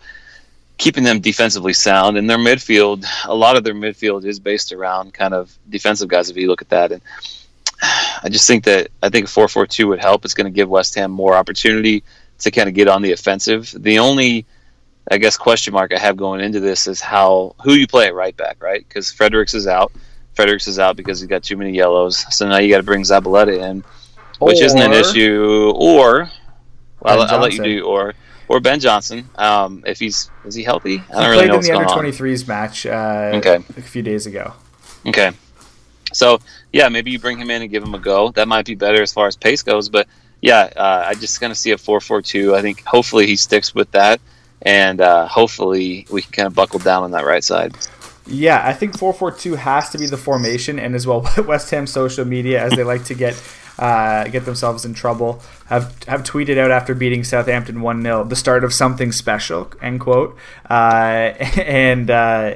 keeping them defensively sound. And their midfield, a lot of their midfield is based around kind of defensive guys. If you look at that, and I just think that I think a four four two would help. It's going to give West Ham more opportunity to kind of get on the offensive. The only, I guess, question mark I have going into this is how who you play at right back, right? Because Fredericks is out. Fredericks is out because he's got too many yellows. So now you got to bring Zabaleta in, which or, isn't an issue. Or well, I'll, I'll, let you do or or Ben Johnson. Um, if he's is he healthy? I don't he really know. Played in the under 23s match. Uh, okay. A few days ago. Okay. So yeah, maybe you bring him in and give him a go. That might be better as far as pace goes, but yeah, uh, I just kind of see a four-four-two. I think hopefully he sticks with that, and uh, hopefully we can kind of buckle down on that right side. Yeah, I think four-four-two has to be the formation, and as well, West Ham social media, as they like to get uh, get themselves in trouble, have have tweeted out after beating Southampton one 0 the start of something special. End quote. Uh, and uh,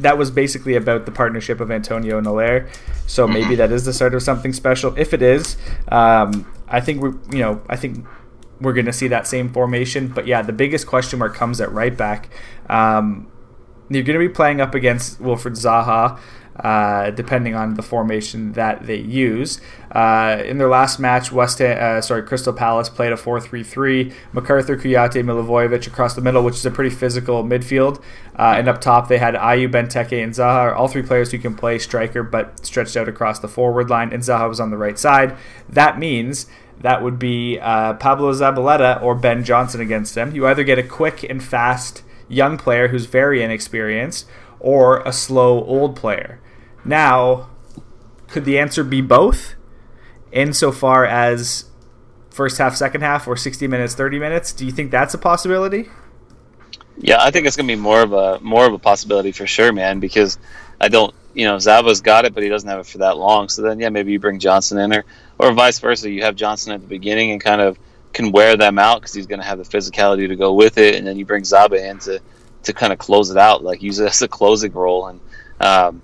that was basically about the partnership of Antonio and Haller. So maybe that is the start of something special. If it is, um, I think we, you know, I think we're going to see that same formation. But yeah, the biggest question mark comes at right back. Um, you're going to be playing up against Wilfried Zaha uh, depending on the formation that they use. Uh, in their last match, West uh, sorry Crystal Palace played a 4-3-3. McArthur, Kouyaté, Milivojevic across the middle, which is a pretty physical midfield. Uh, and up top, they had Ayew, Benteke, and Zaha, all three players who can play striker, but stretched out across the forward line. And Zaha was on the right side. That means that would be uh, Pablo Zabaleta or Ben Johnson against them. You either get a quick and fast young player who's very inexperienced, or a slow old player. Now, could the answer be both? insofar as first half, second half, or 60 minutes, 30 minutes? Do you think that's a possibility? Yeah, I think it's gonna be more of a more of a possibility for sure, man. Because I don't, you know, Zaba's got it, but he doesn't have it for that long. So then, yeah, maybe you bring Johnson in, or or vice versa. You have Johnson at the beginning and kind of can wear them out because he's going to have the physicality to go with it, and then you bring Zaba in to to kind of close it out, like use it as a closing role, and um,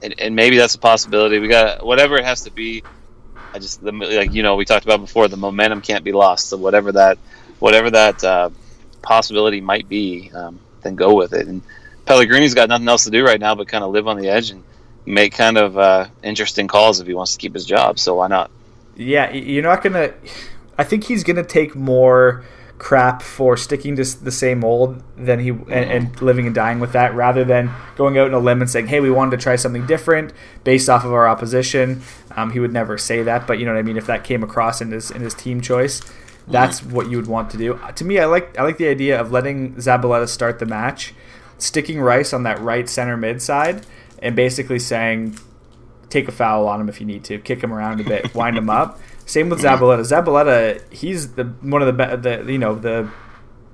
and, and maybe that's a possibility. We got whatever it has to be. I just the like you know we talked about before. The momentum can't be lost. So whatever that whatever that uh, possibility might be, um, then go with it. And Pellegrini's got nothing else to do right now but kind of live on the edge and make kind of uh, interesting calls if he wants to keep his job. So why not? Yeah, you're not gonna. I think he's gonna take more crap for sticking to the same old than he and, and, living and dying with that rather than going out on a limb and saying hey we wanted to try something different based off of our opposition um, he would never say that but you know what i mean if that came across in his in his team choice that's mm-hmm. what you would want to do uh, to me i like i like the idea of letting zabaleta start the match sticking rice on that right center mid side and basically saying take a foul on him if you need to kick him around a bit wind him up same with Zabaleta. Zabaleta, he's the one of the the you know the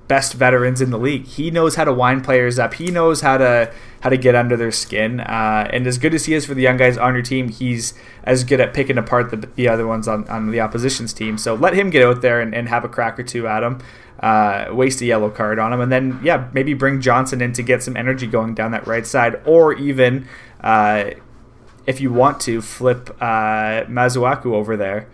best veterans in the league. He knows how to wind players up. He knows how to how to get under their skin. Uh, and as good as he is for the young guys on your team, he's as good at picking apart the, the other ones on, on the opposition's team. So let him get out there and, and have a crack or two at him. Uh, waste a yellow card on him, and then yeah, maybe bring Johnson in to get some energy going down that right side, or even uh, if you want to flip uh, Masuaku over there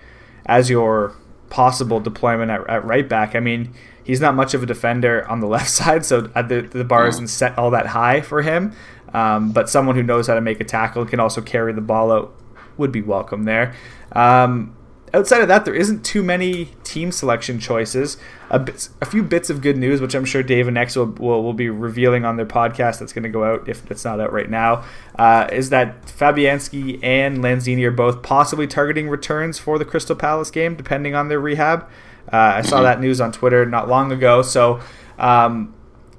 as your possible deployment at, at right back. I mean, he's not much of a defender on the left side, so the, the bar isn't set all that high for him. Um, but someone who knows how to make a tackle can also carry the ball out would be welcome there. Um, outside of that, there isn't too many team selection choices. A, bit, a few bits of good news, which I'm sure Dave and X will, will, will be revealing on their podcast that's going to go out if it's not out right now, uh, is that Fabianski and Lanzini are both possibly targeting returns for the Crystal Palace game, depending on their rehab. Uh, I saw that news on Twitter not long ago. So um,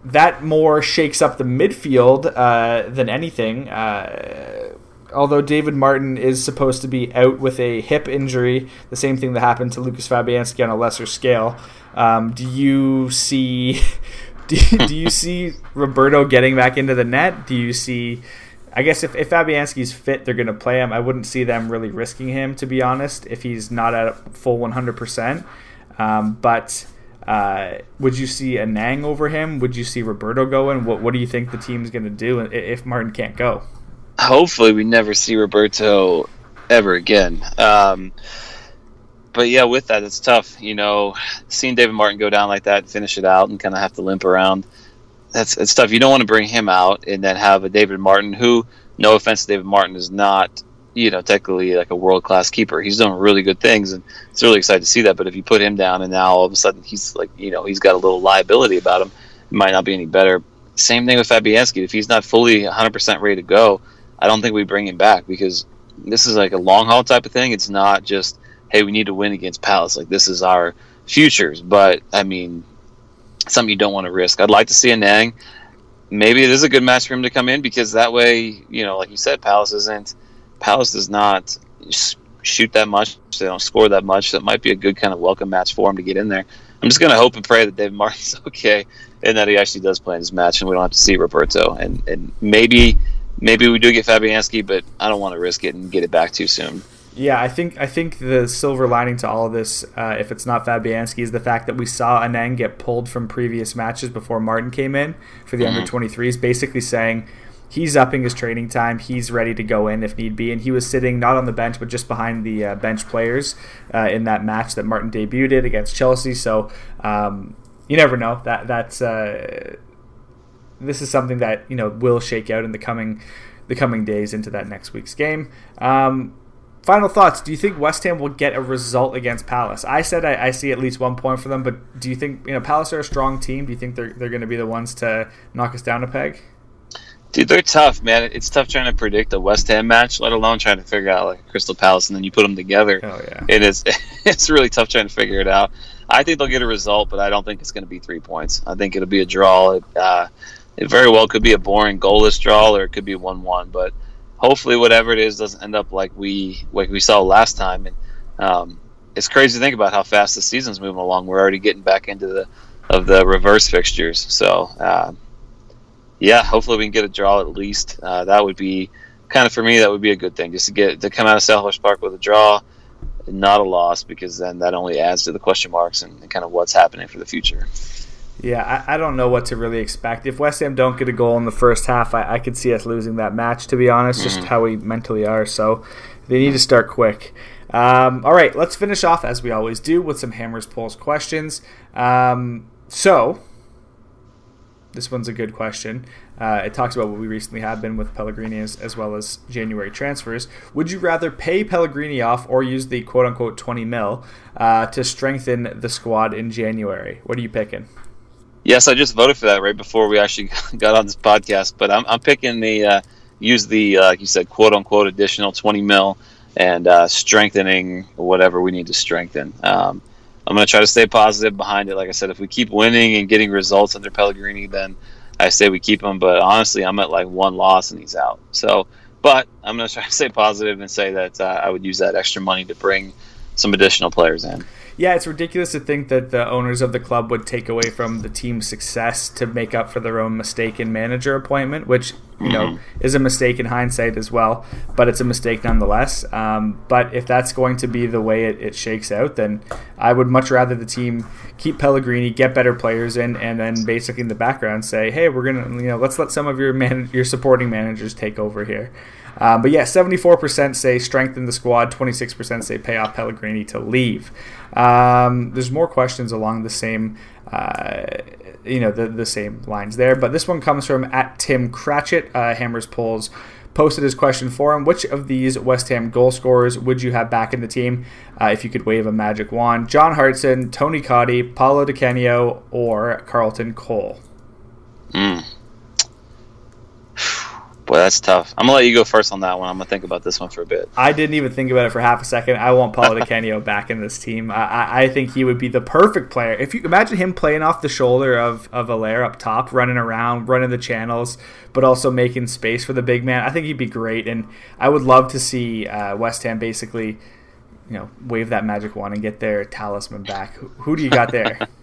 that more shakes up the midfield uh, than anything. Uh, although David Martin is supposed to be out with a hip injury, the same thing that happened to Lucas Fabianski on a lesser scale. Um, do you see? Do, do you see Roberto getting back into the net? Do you see? I guess if, if Fabianski's fit, they're going to play him. I wouldn't see them really risking him, to be honest, if he's not at full 100%. Um, but uh, would you see Anang over him? Would you see Roberto going? What, what do you think the team's going to do if Martin can't go? Hopefully we never see Roberto ever again. Um, but yeah, with that, it's tough. You know, seeing David Martin go down like that, finish it out, and kind of have to limp around. That's it's tough. You don't want to bring him out and then have a David Martin who, no offense to David Martin, is not you know technically like a world class keeper. He's done really good things, and it's really exciting to see that. But if you put him down and now all of a sudden he's like you know he's got a little liability about him, it might not be any better. Same thing with Fabianski. If he's not fully 100% ready to go, I don't think we bring him back because this is like a long haul type of thing. It's not just hey, we need to win against Palace. Like this is our futures. But I mean, something you don't want to risk. I'd like to see Anang. Maybe it is a good match for him to come in because that way, you know, like you said, Palace isn't. Palace does not shoot that much. They don't score that much. That might be a good kind of welcome match for him to get in there. I'm just gonna hope and pray that Dave Martin's okay and that he actually does play in this match, and we don't have to see Roberto. And and maybe maybe we do get Fabianski, but I don't want to risk it and get it back too soon. Yeah, I think I think the silver lining to all of this, uh, if it's not Fabianski, is the fact that we saw Anang get pulled from previous matches before Martin came in for the mm-hmm. under 23s, basically saying he's upping his training time. He's ready to go in if need be, and he was sitting not on the bench but just behind the uh, bench players uh, in that match that Martin debuted against Chelsea. So um, you never know. That that's uh, this is something that you know will shake out in the coming the coming days into that next week's game. Um, final thoughts. Do you think West Ham will get a result against Palace? I said I, I, see at least one point for them, but do you think you know Palace are a strong team? Do you think they're they're going to be the ones to knock us down a peg? Dude, they're tough, man. It's tough trying to predict a West Ham match, let alone trying to figure out like Crystal Palace, and then you put them together. Oh yeah, it is. It's really tough trying to figure it out. I think they'll get a result, but I don't think it's going to be three points. I think it'll be a draw. Uh, it very well could be a boring goalless draw, or it could be one-one. But hopefully, whatever it is, doesn't end up like we like we saw last time. And um, it's crazy to think about how fast the season's moving along. We're already getting back into the of the reverse fixtures. So, uh, yeah, hopefully we can get a draw at least. Uh, that would be kind of for me. That would be a good thing, just to get to come out of Selhurst Park with a draw, not a loss, because then that only adds to the question marks and, and kind of what's happening for the future. Yeah, I, I, don't know what to really expect. If West Ham don't get a goal in the first half, I, I could see us losing that match, to be honest, mm-hmm. just how we mentally are. So they need to start quick. Um, all right, let's finish off, as we always do, with some Hammers Polls questions. Um, so, this one's a good question. Uh, it talks about what we recently have been with Pellegrini as, as, well as January transfers. Would you rather pay Pellegrini off or use the quote unquote 20 mil uh, to strengthen the squad in January? What are you picking? Yes, I just voted for that right before we actually got on this podcast. But I'm, I'm picking the uh, use the uh, like you said quote unquote additional 20 mil and uh, strengthening whatever we need to strengthen. Um, I'm going to try to stay positive behind it. Like I said, if we keep winning and getting results under Pellegrini, then I say we keep him. But honestly, I'm at like one loss and he's out. So, but I'm going to try to stay positive and say that uh, I would use that extra money to bring some additional players in yeah, it's ridiculous to think that the owners of the club would take away from the team's success to make up for their own mistaken manager appointment, which you know mm-hmm. is a mistake in hindsight as well, but it's a mistake nonetheless. Um, but if that's going to be the way it, it shakes out, then I would much rather the team keep Pellegrini, get better players in, and then basically in the background say, hey, we're gonna you know let's let some of your man- your supporting managers take over here. Um, but yeah, 74% say strengthen the squad, 26% say pay off Pellegrini to leave. Um, there's more questions along the same, uh, you know, the, the same lines there. But this one comes from at Tim Cratchit, uh, Hammers Polls posted his question for him. Which of these West Ham goal scorers would you have back in the team uh, if you could wave a magic wand? John Hartson, Tony Cottee, Paulo Di or Carlton Cole? Mm. Boy, that's tough. I'm gonna let you go first on that one. I'm gonna think about this one for a bit. I didn't even think about it for half a second. I want Paulo Di Canio back in this team. I, I, think he would be the perfect player. If you imagine him playing off the shoulder of of Haller up top, running around, running the channels, but also making space for the big man. I think he'd be great, and I would love to see uh, West Ham basically, you know, wave that magic wand and get their talisman back. Who, who do you got there?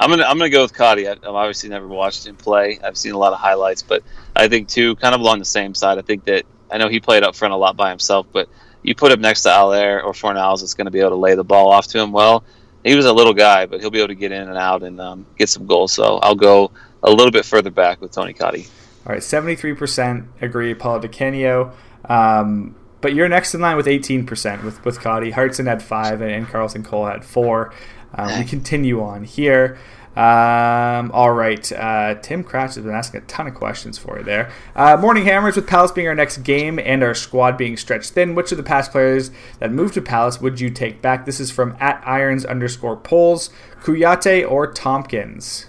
I'm gonna I'm gonna go with Cottee. I've obviously never watched him play. I've seen a lot of highlights, but I think too, kind of along the same side. I think that I know he played up front a lot by himself, but you put him next to Haller or Fornals, it's going to be able to lay the ball off to him well. He was a little guy, but he'll be able to get in and out and um, get some goals. So I'll go a little bit further back with Tony Cottee. All right, 73% agree, Paulo Di Canio. Um, but you're next in line with 18% with, with Cottee. Hartson had five, and, Carlton Cole had four. Um, we continue on here. Um, all right. Uh, Tim Cratch has been asking a ton of questions for you there. Uh, Morning Hammers, with Palace being our next game and our squad being stretched thin, which of the past players that moved to Palace would you take back? This is from at irons underscore polls. Kouyaté or Tomkins?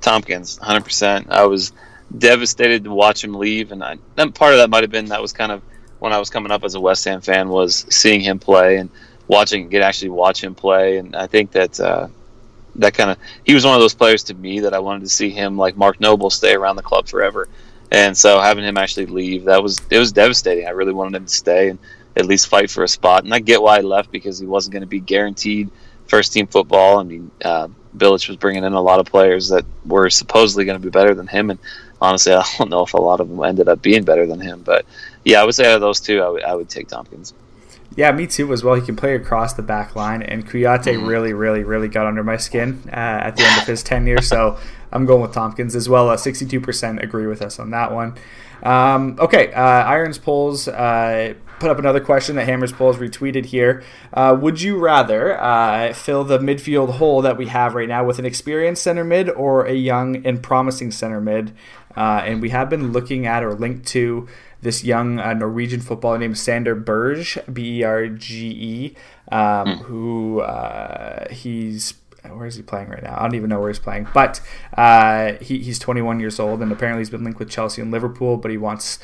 Tomkins, 100%. I was devastated to watch him leave, and I, part of that might have been that was kind of when I was coming up as a West Ham fan was seeing him play and – watching get actually watch him play, and I think that uh, that kind of he was one of those players to me that I wanted to see him like Mark Noble stay around the club forever, and so having him actually leave that was it was devastating. I really wanted him to stay and at least fight for a spot, and I get why he left because he wasn't going to be guaranteed first team football. I mean, uh, Bilic was bringing in a lot of players that were supposedly going to be better than him, and honestly, I don't know if a lot of them ended up being better than him. But yeah, I would say out of those two, I would, I would take Tomkins. Yeah, me too as well. He can play across the back line, and Kouyaté mm-hmm. really, really, really got under my skin uh, at the end of his tenure. So I'm going with Tomkins as well. Uh, 62% agree with us on that one. Um, okay, uh, Irons Polls uh, put up another question that Hammers Polls retweeted here. Uh, would you rather uh, fill the midfield hole that we have right now with an experienced center mid or a young and promising center mid? and we have been looking at or linked to this young uh, Norwegian footballer named Sander Berge, B E R G E, um, mm. who uh, he's where is he playing right now? I don't even know where he's playing, but uh, he, he's 21 years old and apparently he's been linked with Chelsea and Liverpool, but he wants.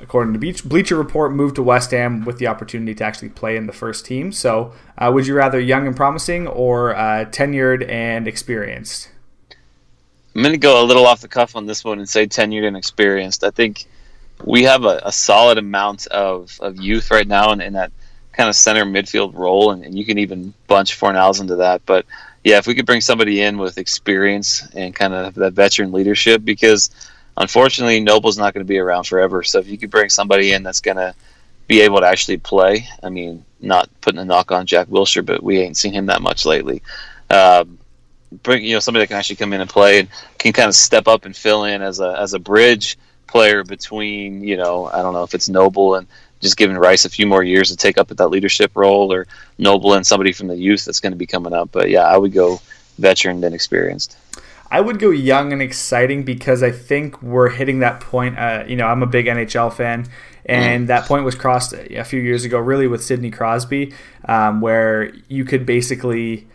According to Bleacher Report, moved to West Ham with the opportunity to actually play in the first team. So, uh, would you rather young and promising or uh, tenured and experienced? I'm going to go a little off the cuff on this one and say tenured and experienced. I think we have a, a solid amount of, of youth right now, in, and that kind of center midfield role, and, and you can even bunch Fornals into that. But yeah, if we could bring somebody in with experience and kind of that veteran leadership, because unfortunately Noble's not going to be around forever. So if you could bring somebody in that's going to be able to actually play, I mean, not putting a knock on Jack Wilshere, but we ain't seen him that much lately. Um, bring you know somebody that can actually come in and play and can kind of step up and fill in as a as a bridge player between you know I don't know if it's Noble and just giving Rice a few more years to take up at that leadership role, or Noble and somebody from the youth that's going to be coming up. But yeah, I would go veteran than experienced. I would go young and exciting because I think we're hitting that point. Uh, you know, I'm a big NHL fan, and mm. that point was crossed a few years ago, really with Sidney Crosby, um, where you could basically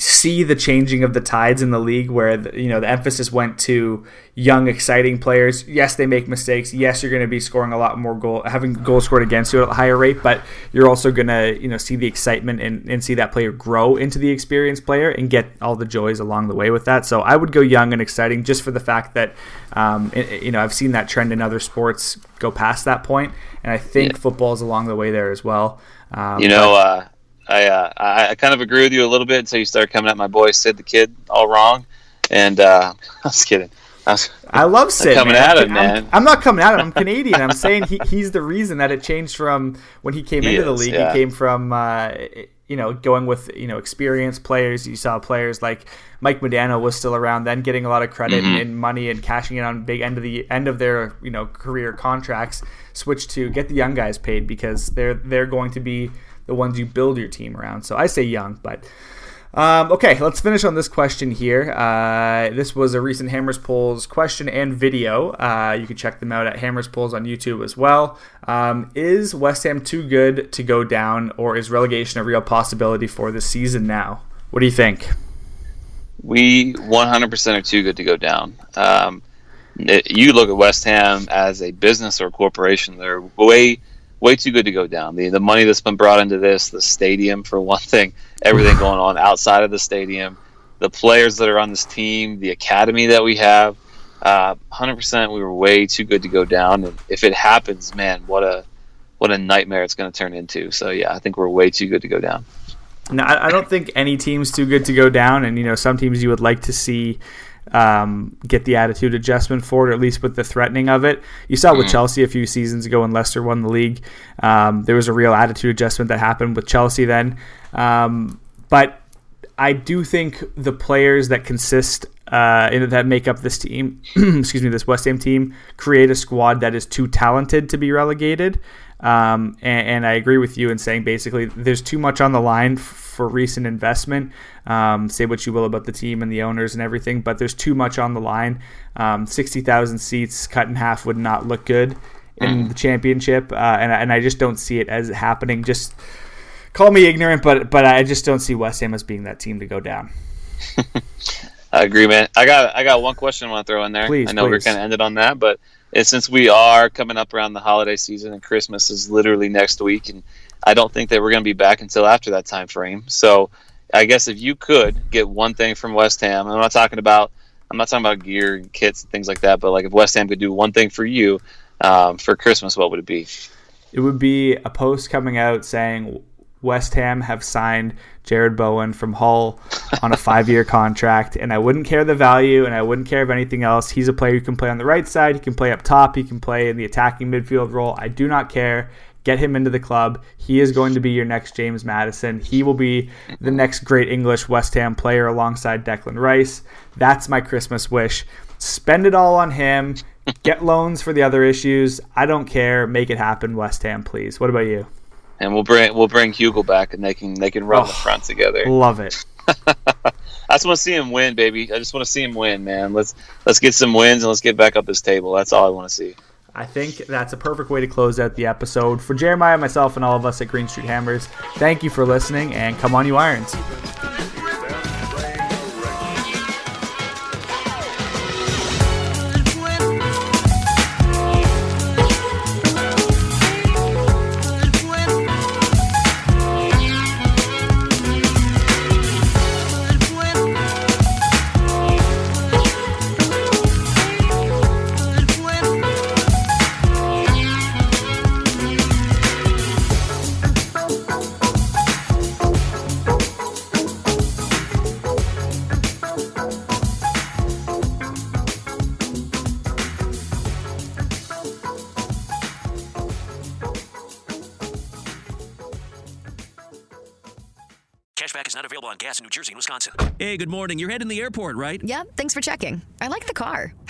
see the changing of the tides in the league where the, you know the emphasis went to young exciting players. Yes they make mistakes. Yes you're going to be scoring a lot more goal having goals scored against you at a higher rate but you're also going to you know see the excitement and, and see that player grow into the experienced player and get all the joys along the way with that. So i would go young and exciting just for the fact that um, it, you know i've seen that trend in other sports go past that point and i think yeah. football is along the way there as well. Um, you know but, uh I, uh, I, I kind of agree with you a little bit until you start coming at my boy Sid the Kid all wrong, and uh, I was kidding. I, was, I love Sid. coming man. at him. I'm, I'm, not coming at him. I'm Canadian. I'm saying he, he's the reason that it changed from when he came he into is, the league. Yeah. He came from uh, you know going with you know experienced players. You saw players like Mike Modano was still around then, getting a lot of credit mm-hmm. and money and cashing in on big end of the end of their you know career contracts. Switch to get the young guys paid because they're they're going to be the ones you build your team around. So I say young, but. Um, okay, let's finish on this question here. Uh, this was a recent Hammers Polls question and video. Uh, you can check them out at Hammers Polls on YouTube as well. Um, is West Ham too good to go down, or is relegation a real possibility for the season now? What do you think? We 100% are too good to go down. Um, you look at West Ham as a business or a corporation, they're way way too good to go down. The the money that's been brought into this, the stadium for one thing, everything going on outside of the stadium, the players that are on this team, the academy that we have. Uh, 100% we were way too good to go down and if it happens man what a what a nightmare it's going to turn into so yeah i think we're way too good to go down no i don't think any team's too good to go down and you know some teams you would like to see um, get the attitude adjustment for it, or at least with the threatening of it. You saw with mm. Chelsea a few seasons ago when Leicester won the league. Um, there was a real attitude adjustment that happened with Chelsea then. Um, but I do think the players that consist uh, that make up this team, excuse me, this West Ham team, create a squad that is too talented to be relegated. Um, and, and, I agree with you in saying basically there's too much on the line for recent investment. Um, say what you will about the team and the owners and everything, but there's too much on the line. Um, 60,000 seats cut in half would not look good in mm. the championship, uh, and, and I just don't see it as happening. Just call me ignorant, but but I just don't see West Ham as being that team to go down. I agree, man. I got I got one question I want to throw in there. Please, I know please. we're kind of ended on that, but since we are coming up around the holiday season and Christmas is literally next week, and I don't think that we're going to be back until after that time frame. So I guess if you could get one thing from West Ham, I'm not talking about I'm not talking about gear and kits and things like that, but like if West Ham could do one thing for you um, for Christmas, what would it be? It would be a post coming out saying West Ham have signed Jarrod Bowen from Hull on a five year contract, and I wouldn't care the value and I wouldn't care of anything else. He's a player who can play on the right side, he can play up top, he can play in the attacking midfield role. I do not care. Get him into the club. He is going to be your next James Maddison. He will be the next great English West Ham player alongside Declan Rice. That's my Christmas wish. Spend it all on him. Get loans for the other issues. I don't care. Make it happen, West Ham, please. What about you? And we'll bring we'll bring Hugo back, and they can they can run oh, the front together. Love it. I just want to see him win, baby. I just want to see him win, man. Let's let's get some wins and let's get back up this table. That's all I want to see. I think that's a perfect way to close out the episode. For Jeremiah, myself, and all of us at Green Street Hammers, thank you for listening, and come on, you Irons. Wisconsin. Hey, good morning. You're heading the airport, right? Yep, thanks for checking. I like the car.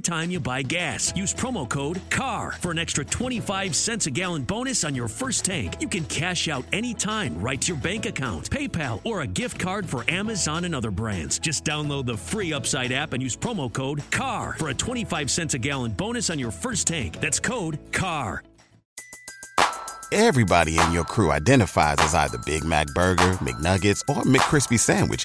every time you buy gas. Use promo code CAR for an extra 25 cents a gallon bonus on your first tank. You can cash out anytime right to your bank account, PayPal, or a gift card for Amazon and other brands. Just download the free Upside app and use promo code CAR for a 25 cents a gallon bonus on your first tank. That's code CAR. Everybody in your crew identifies as either Big Mac Burger, McNuggets, or McCrispy Sandwich.